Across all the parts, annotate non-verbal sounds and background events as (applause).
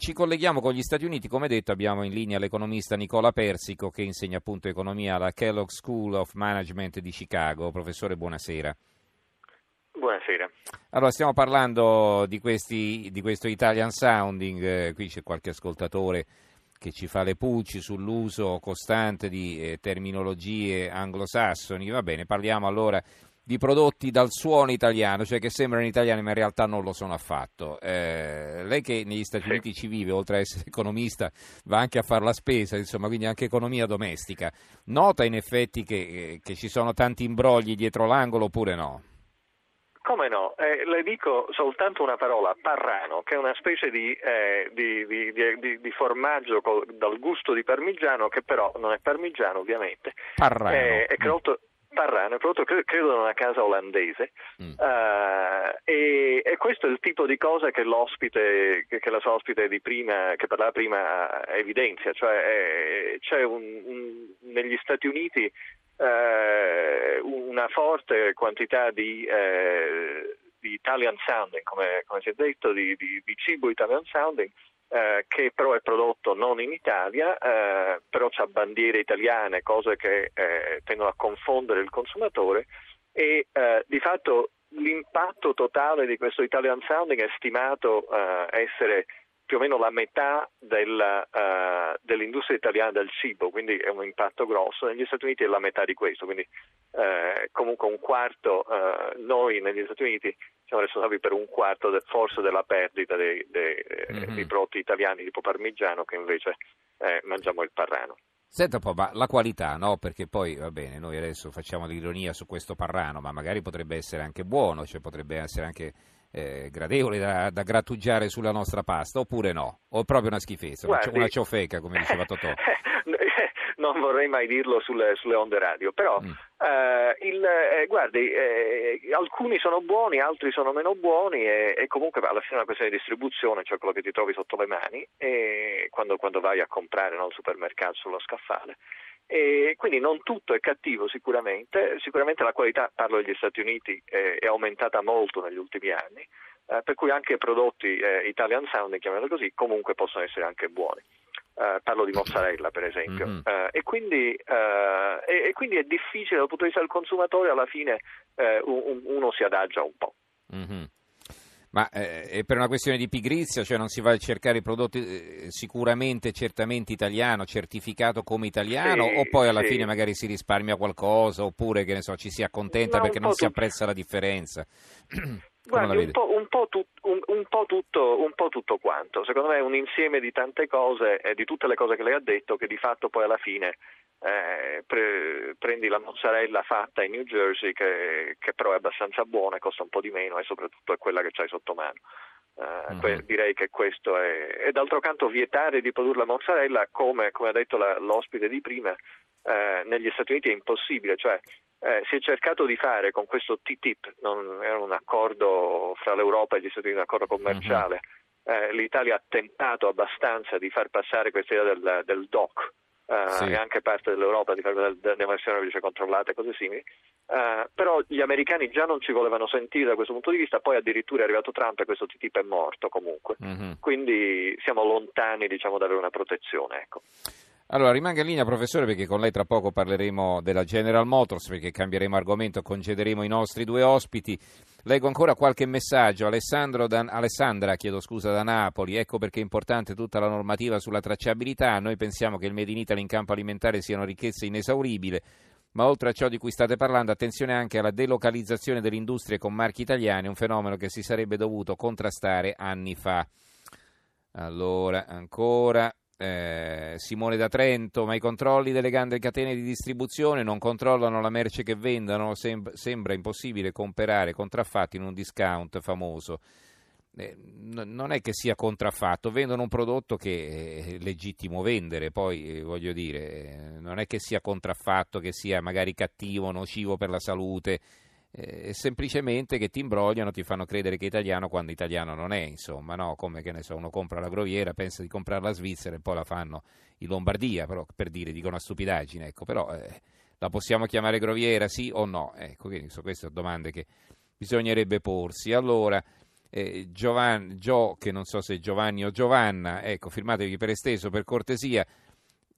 ci colleghiamo con gli Stati Uniti, come detto abbiamo in linea l'economista Nicola Persico che insegna appunto economia alla Kellogg School of Management di Chicago. Professore, buonasera. Buonasera. Allora, stiamo parlando di, questi, di questo Italian Sounding, eh, qui c'è qualche ascoltatore che ci fa le pulci sull'uso costante di eh, terminologie anglosassoni. Va bene, parliamo allora di prodotti dal suono italiano, cioè che sembrano italiani ma in realtà non lo sono affatto. Eh, lei che negli Stati Sì. Uniti ci vive, oltre a essere (laughs) economista, va anche a fare la spesa, insomma, quindi anche economia domestica. Nota in effetti che, eh, che ci sono tanti imbrogli dietro l'angolo oppure no? Come no? Eh, le dico soltanto una parola, parrano, che è una specie di, eh, di- di- di- formaggio col- dal gusto di parmigiano, che però non è parmigiano ovviamente, Parrano. Eh, è prodotto, parrano, è prodotto cre- credo da una casa olandese Mm. Eh, e, e questo è il tipo di cosa che l'ospite, che, che la sua ospite di prima, che parlava prima evidenzia, cioè eh, c'è un- un- negli Stati Uniti eh, una forte quantità di, eh, di Italian sounding, come, come si è detto, di, di- di cibo Italian sounding, eh, che però è prodotto non in Italia, eh, però ha bandiere italiane, cose che eh, tendono a confondere il consumatore e eh, di fatto l'impatto totale di questo Italian sounding è stimato eh, essere più o meno la metà della, eh, dell'industria italiana del cibo, quindi è un impatto grosso. Negli Stati Uniti è la metà di questo, quindi eh, comunque un quarto, eh, noi negli Stati Uniti siamo responsabili per un quarto de- forse della perdita dei, dei- Mhm. dei prodotti italiani tipo parmigiano che invece mangiamo il parrano. Senta un po', ma la qualità, no? Perché poi, va bene, noi adesso facciamo l'ironia su questo parrano, ma magari potrebbe essere anche buono, cioè potrebbe essere anche eh, gradevole da, da grattugiare sulla nostra pasta, oppure no? O è proprio una schifezza, una, Guardi- una ciofeca, come diceva Totò. (laughs) non vorrei mai dirlo sulle, sulle onde radio, però Mm. eh, il, eh, guardi, eh, alcuni sono buoni, altri sono meno buoni e, e comunque alla fine è una questione di distribuzione, cioè quello che ti trovi sotto le mani e quando, quando vai a comprare no, al supermercato sullo scaffale. E quindi non tutto è cattivo sicuramente, sicuramente la qualità, parlo degli Stati Uniti, è aumentata molto negli ultimi anni, eh, per cui anche prodotti eh, Italian sounding, chiamiamolo così, comunque possono essere anche buoni. Eh, parlo di mozzarella per esempio Mhm. Eh, e, quindi, eh, e- e quindi è difficile dal punto di vista del consumatore alla fine un- un- uno si adagia un po'. Mhm. Ma eh, è per una questione di pigrizia, cioè non si va a cercare i prodotti eh, sicuramente, certamente italiano, certificato come italiano, Sì, o poi alla sì. fine magari si risparmia qualcosa, oppure che ne so, ci si accontenta Ma perché non si apprezza la differenza. (clears throat) Guardi, un po', un po' tut- un- po' tutto, un po' tutto quanto. Secondo me è un insieme di tante cose e di tutte le cose che lei ha detto che di fatto poi alla fine eh, pre- prendi la mozzarella fatta in New Jersey che, che però è abbastanza buona e costa un po' di meno e soprattutto è quella che c'hai sotto mano. Eh, Mhm. que- direi che questo è e d'altro canto vietare di produrre la mozzarella come, come ha detto la- l'ospite di prima eh, negli Stati Uniti è impossibile cioè eh, si è cercato di fare con questo TTIP, non era un accordo fra l'Europa e gli Stati Uniti, un accordo commerciale. Eh, L'Italia ha tentato abbastanza di far passare questa idea del, del DOC eh, Sì. e anche parte dell'Europa di fare del- delle versioni invece controllate e cose simili. Eh, però gli americani già non ci volevano sentire da questo punto di vista, poi addirittura è arrivato Trump e questo TTIP è morto comunque. Mhm. Quindi siamo lontani diciamo, da avere una protezione. Ecco. Allora, rimanga in linea, professore, perché con lei tra poco parleremo della General Motors, perché cambieremo argomento, concederemo i nostri due ospiti. Leggo ancora qualche messaggio. Alessandro da- Alessandra, chiedo scusa, da Napoli. Ecco perché è importante tutta la normativa sulla tracciabilità. Noi pensiamo che il Made in Italy in campo alimentare sia una ricchezza inesauribile, ma oltre a ciò di cui state parlando, attenzione anche alla delocalizzazione delle industrie con marchi italiani, un fenomeno che si sarebbe dovuto contrastare anni fa. Allora, ancora. Eh, Simone da Trento, ma i controlli delle grandi catene di distribuzione non controllano la merce che vendono, Sem- sembra impossibile comprare contraffatti in un discount famoso. Eh, n- non è che sia contraffatto, vendono un prodotto che è legittimo vendere, poi eh, voglio dire, eh, non è che sia contraffatto, che sia magari cattivo, nocivo per la salute, eh, semplicemente che ti imbrogliano, ti fanno credere che è italiano quando italiano non è, insomma, no? Come che ne so, uno compra la groviera, pensa di comprare la Svizzera e poi la fanno in Lombardia, però per dire, dico una stupidaggine, ecco, però eh, la possiamo chiamare groviera, sì o no? Ecco, quindi so, queste sono domande che bisognerebbe porsi. Allora, eh, Gio, che non so se è Giovanni o Giovanna, ecco, firmatevi per esteso per cortesia,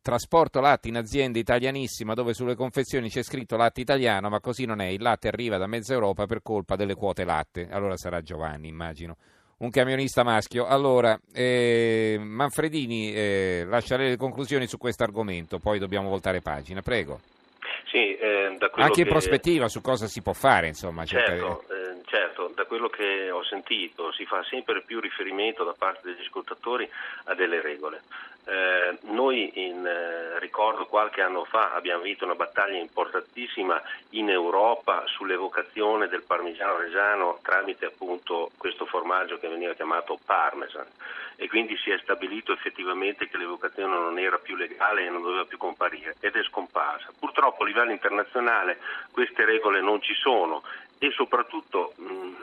trasporto latte in azienda italianissima dove sulle confezioni c'è scritto latte italiano, ma così non è, il latte arriva da mezza Europa per colpa delle quote latte, allora sarà Giovanni, immagino. Un camionista maschio. Allora, eh, Manfredini, eh, lascia le conclusioni su questo argomento, poi dobbiamo voltare pagina, prego. Sì, eh, Anche in che... prospettiva su cosa si può fare, insomma. Certo, eh, certo, da quello che ho sentito si fa sempre più riferimento da parte degli ascoltatori a delle regole. Eh, noi in, eh, ricordo qualche anno fa abbiamo vinto una battaglia importantissima in Europa sull'evocazione del parmigiano reggiano tramite appunto questo formaggio che veniva chiamato parmesan e quindi si è stabilito effettivamente che l'evocazione non era più legale e non doveva più comparire ed è scomparsa. Purtroppo a livello internazionale queste regole non ci sono e soprattutto mh,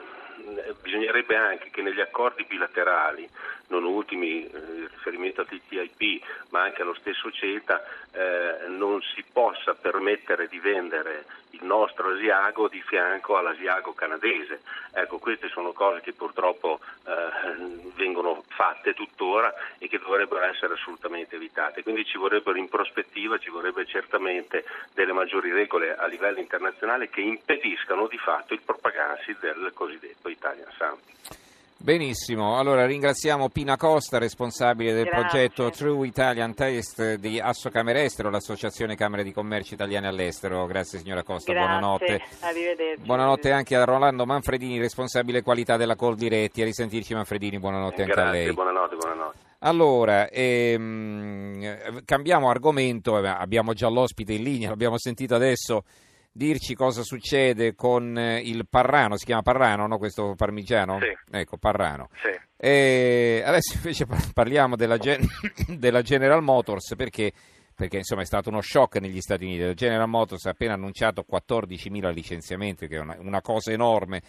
bisognerebbe anche che negli accordi bilaterali, non ultimi eh, riferimento al TTIP, ma anche allo stesso CETA, eh, non si possa permettere di vendere il nostro asiago di fianco all'asiago canadese. Ecco, queste sono cose che purtroppo eh, vengono fatte tuttora e che dovrebbero essere assolutamente evitate. Quindi ci vorrebbero in prospettiva, ci vorrebbe certamente delle maggiori regole a livello internazionale che impediscano di fatto il propagarsi del cosiddetto Italian Sound. Benissimo, allora ringraziamo Pina Costa, responsabile del Grazie. progetto True Italian Taste di Asso Camere Estero, l'associazione Camere di Commercio Italiane all'estero. Grazie signora Costa, Grazie, buonanotte. arrivederci. Buonanotte anche a Rolando Manfredini, responsabile qualità della Coldiretti. A risentirci Manfredini, buonanotte anche a Grazie, lei. buonanotte, buonanotte. Allora, ehm, cambiamo argomento, eh, abbiamo già l'ospite in linea, l'abbiamo sentito adesso dirci cosa succede con eh, il Parrano, si chiama Parrano, no? questo parmigiano? Sì. Ecco, Parrano. Sì. E adesso invece par- parliamo della, Gen- (laughs) della General Motors perché, perché insomma, è stato uno shock negli Stati Uniti. La General Motors ha appena annunciato 14.000 licenziamenti, che è una, una cosa enorme.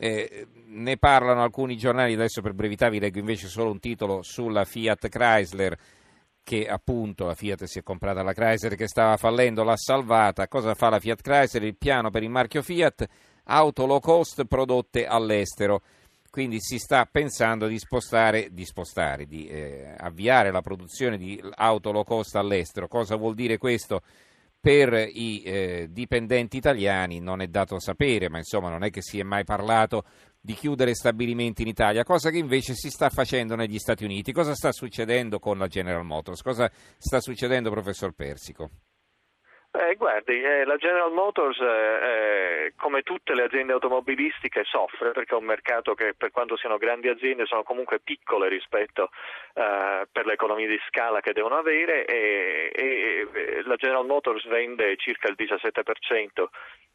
Eh, ne parlano alcuni giornali, adesso per brevità vi leggo invece solo un titolo sulla Fiat Chrysler che appunto la Fiat si è comprata la Chrysler che stava fallendo, l'ha salvata. Cosa fa la Fiat Chrysler? Il piano per il marchio Fiat, auto low cost prodotte all'estero. Quindi si sta pensando di spostare, di, spostare, di eh, avviare la produzione di auto low cost all'estero. Cosa vuol dire questo? Per i eh, dipendenti italiani non è dato sapere, ma insomma non è che si è mai parlato di chiudere stabilimenti in Italia, cosa che invece si sta facendo negli Stati Uniti. Cosa sta succedendo con la General Motors? Cosa sta succedendo, professor Persico? Eh, guardi, eh, la General Motors, eh, eh, come tutte le aziende automobilistiche, soffre perché è un mercato che, per quanto siano grandi aziende, sono comunque piccole rispetto eh, per le economie di scala che devono avere e, e, e la General Motors vende circa il 17%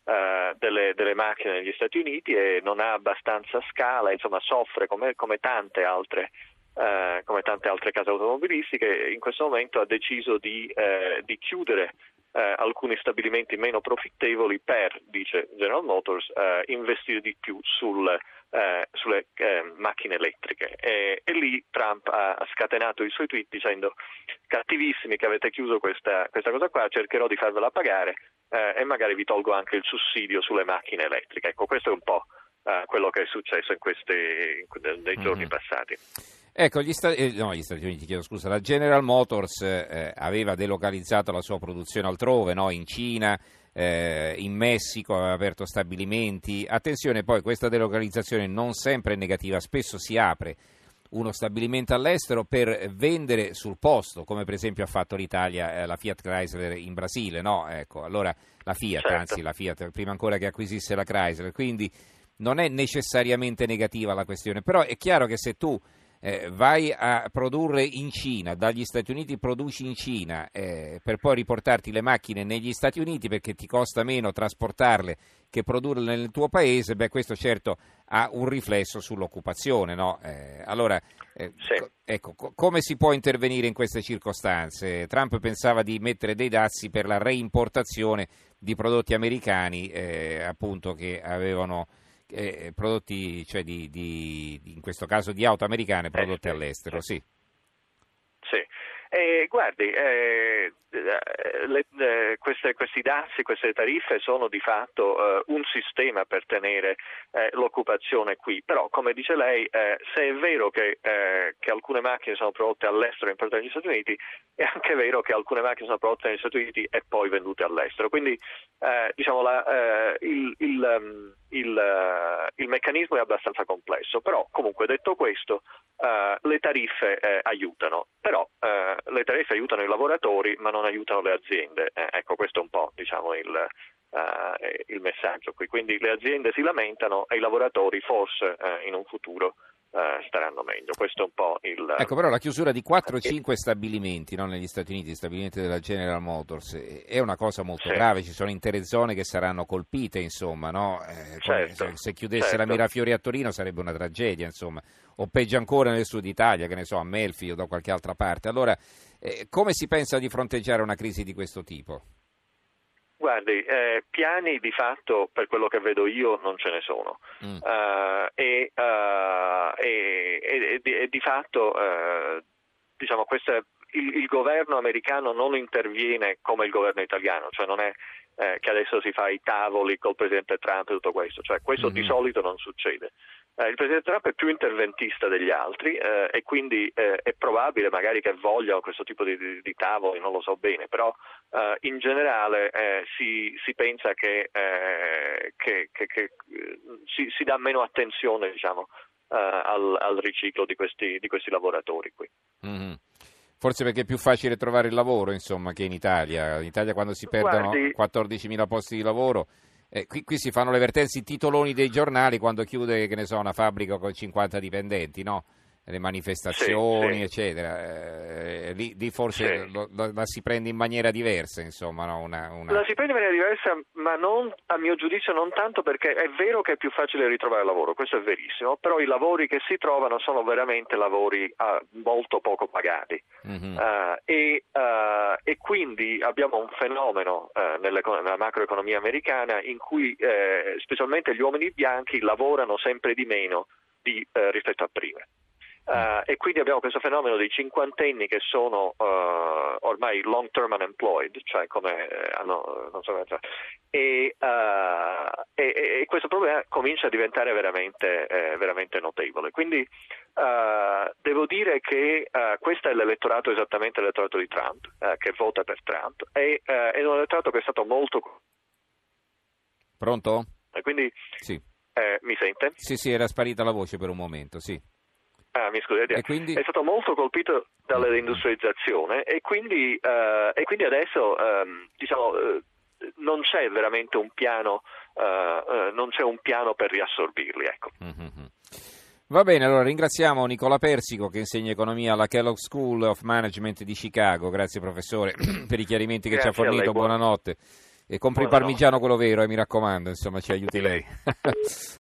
eh, delle, delle, macchine negli Stati Uniti e non ha abbastanza scala, insomma soffre come, come tante altre eh, come tante altre case automobilistiche, in questo momento ha deciso di, eh, di chiudere eh, alcuni stabilimenti meno profittevoli per, dice General Motors, eh, investire di più sul, eh, sulle eh, macchine elettriche. E, e, lì Trump ha, scatenato i suoi tweet dicendo cattivissimi che avete chiuso questa, questa cosa qua, cercherò di farvela pagare eh, e magari vi tolgo anche il sussidio sulle macchine elettriche. Ecco, questo è un po' eh, quello che è successo in questi, in, nei giorni mm. passati. Ecco, gli, Stati, eh, no, gli Stati Uniti, chiedo scusa, la General Motors eh, aveva delocalizzato la sua produzione altrove, no? in Cina, eh, in Messico, aveva aperto stabilimenti. Attenzione, poi questa delocalizzazione non sempre è negativa, spesso si apre uno stabilimento all'estero per vendere sul posto, come per esempio ha fatto l'Italia, eh, la Fiat Chrysler in Brasile, no? Ecco, allora la Fiat, certo. anzi la Fiat prima ancora che acquisisse la Chrysler, quindi non è necessariamente negativa la questione, però è chiaro che se tu eh, vai a produrre in Cina, dagli Stati Uniti produci in Cina eh, per poi riportarti le macchine negli Stati Uniti perché ti costa meno trasportarle che produrle nel tuo paese, beh questo certo ha un riflesso sull'occupazione. No? Eh, allora, eh, sì. co- ecco, co- come si può intervenire in queste circostanze? Trump pensava di mettere dei dazi per la reimportazione di prodotti americani eh, appunto che avevano eh, prodotti, cioè di, di, in questo caso di auto americane prodotte eh, all'estero, sì. Sì. E guardi, eh, le, eh, queste, questi dazi, queste tariffe sono di fatto eh, un sistema per tenere eh, l'occupazione qui, però come dice lei, eh, se è vero che, eh, che, alcune macchine sono prodotte all'estero e importate negli Stati Uniti, è anche vero che alcune macchine sono prodotte negli Stati Uniti e poi vendute all'estero. Quindi diciamo, la, il, il, um, il, il, meccanismo è abbastanza complesso, però comunque detto questo le tariffe aiutano, però le tariffe aiutano i lavoratori ma non aiutano le aziende. Eh, ecco, questo è un po' diciamo, il, uh, il, messaggio qui. Quindi le aziende si lamentano e i lavoratori forse uh, in un futuro Uh, staranno meglio. Questo è un po' il. Ecco, però la chiusura di 4 o 5 stabilimenti no, negli Stati Uniti, stabilimenti della General Motors, è una cosa molto sì. grave. Ci sono intere zone che saranno colpite, insomma, no? eh, certo, se, se, chiudesse certo. la Mirafiori a Torino sarebbe una tragedia, insomma, o peggio ancora nel sud Italia, che ne so, a Melfi o da qualche altra parte. Allora, eh, come si pensa di fronteggiare una crisi di questo tipo? Guardi, eh, piani di fatto, per quello che vedo io, non ce ne sono. Mm. Uh, e, uh, e, e, e, di fatto, uh, diciamo, questa, il, il, governo americano non interviene come il governo italiano, cioè non è eh, che adesso si fa i tavoli col presidente Trump e tutto questo, cioè questo mm-hmm. di solito non succede. Eh, il presidente Trump è più interventista degli altri eh, e quindi eh, è probabile magari che vogliano questo tipo di, di, di tavoli, non lo so bene, però eh, in generale eh, si, si, pensa che, che, che, che si, si, dà meno attenzione diciamo, al, al, riciclo di questi, di questi lavoratori qui. Mm-hmm. Forse perché è più facile trovare il lavoro insomma, che in Italia. In Italia quando si perdono Guardi, 14.000 posti di lavoro eh, qui, qui, si fanno le vertenze, i titoloni dei giornali quando chiude, che ne so, una fabbrica con 50 dipendenti, no? Le manifestazioni, sì, sì. eccetera. Eh, lì, lì, forse sì. lo, lo, la si prende in maniera diversa, insomma. No? Una, una... La si prende in maniera diversa, ma non, a mio giudizio non tanto perché è vero che è più facile ritrovare lavoro, questo è verissimo, però i lavori che si trovano sono veramente lavori uh, molto poco pagati. Mm-hmm. Uh, e, uh, e, quindi abbiamo un fenomeno nella macroeconomia americana in cui specialmente gli uomini bianchi lavorano sempre di meno di, rispetto a prima. Uh, e quindi abbiamo questo fenomeno dei cinquantenni che sono uh, ormai long term unemployed, cioè come eh, hanno, non so, e, uh, e, e, questo problema comincia a diventare veramente, eh, veramente notevole. Quindi devo dire che questo è l'elettorato esattamente l'elettorato di Trump, che vota per Trump, e, è un elettorato che è stato molto... Pronto? Quindi, sì. mi sente? Sì, sì, era sparita la voce per un momento, sì. Ah, mi scusi, quindi... è stato molto colpito dall'industrializzazione e quindi, uh, e quindi adesso um, diciamo, uh, non c'è veramente un piano, uh, non c'è un piano per riassorbirli. Ecco. Mm-hmm. Va bene, allora ringraziamo Nicola Persico che insegna economia alla Kellogg School of Management di Chicago. Grazie professore (clears throat) per i chiarimenti che Grazie ci ha fornito. Lei, buonanotte. E compri il parmigiano quello vero, eh, mi raccomando, insomma ci aiuti lei. (laughs)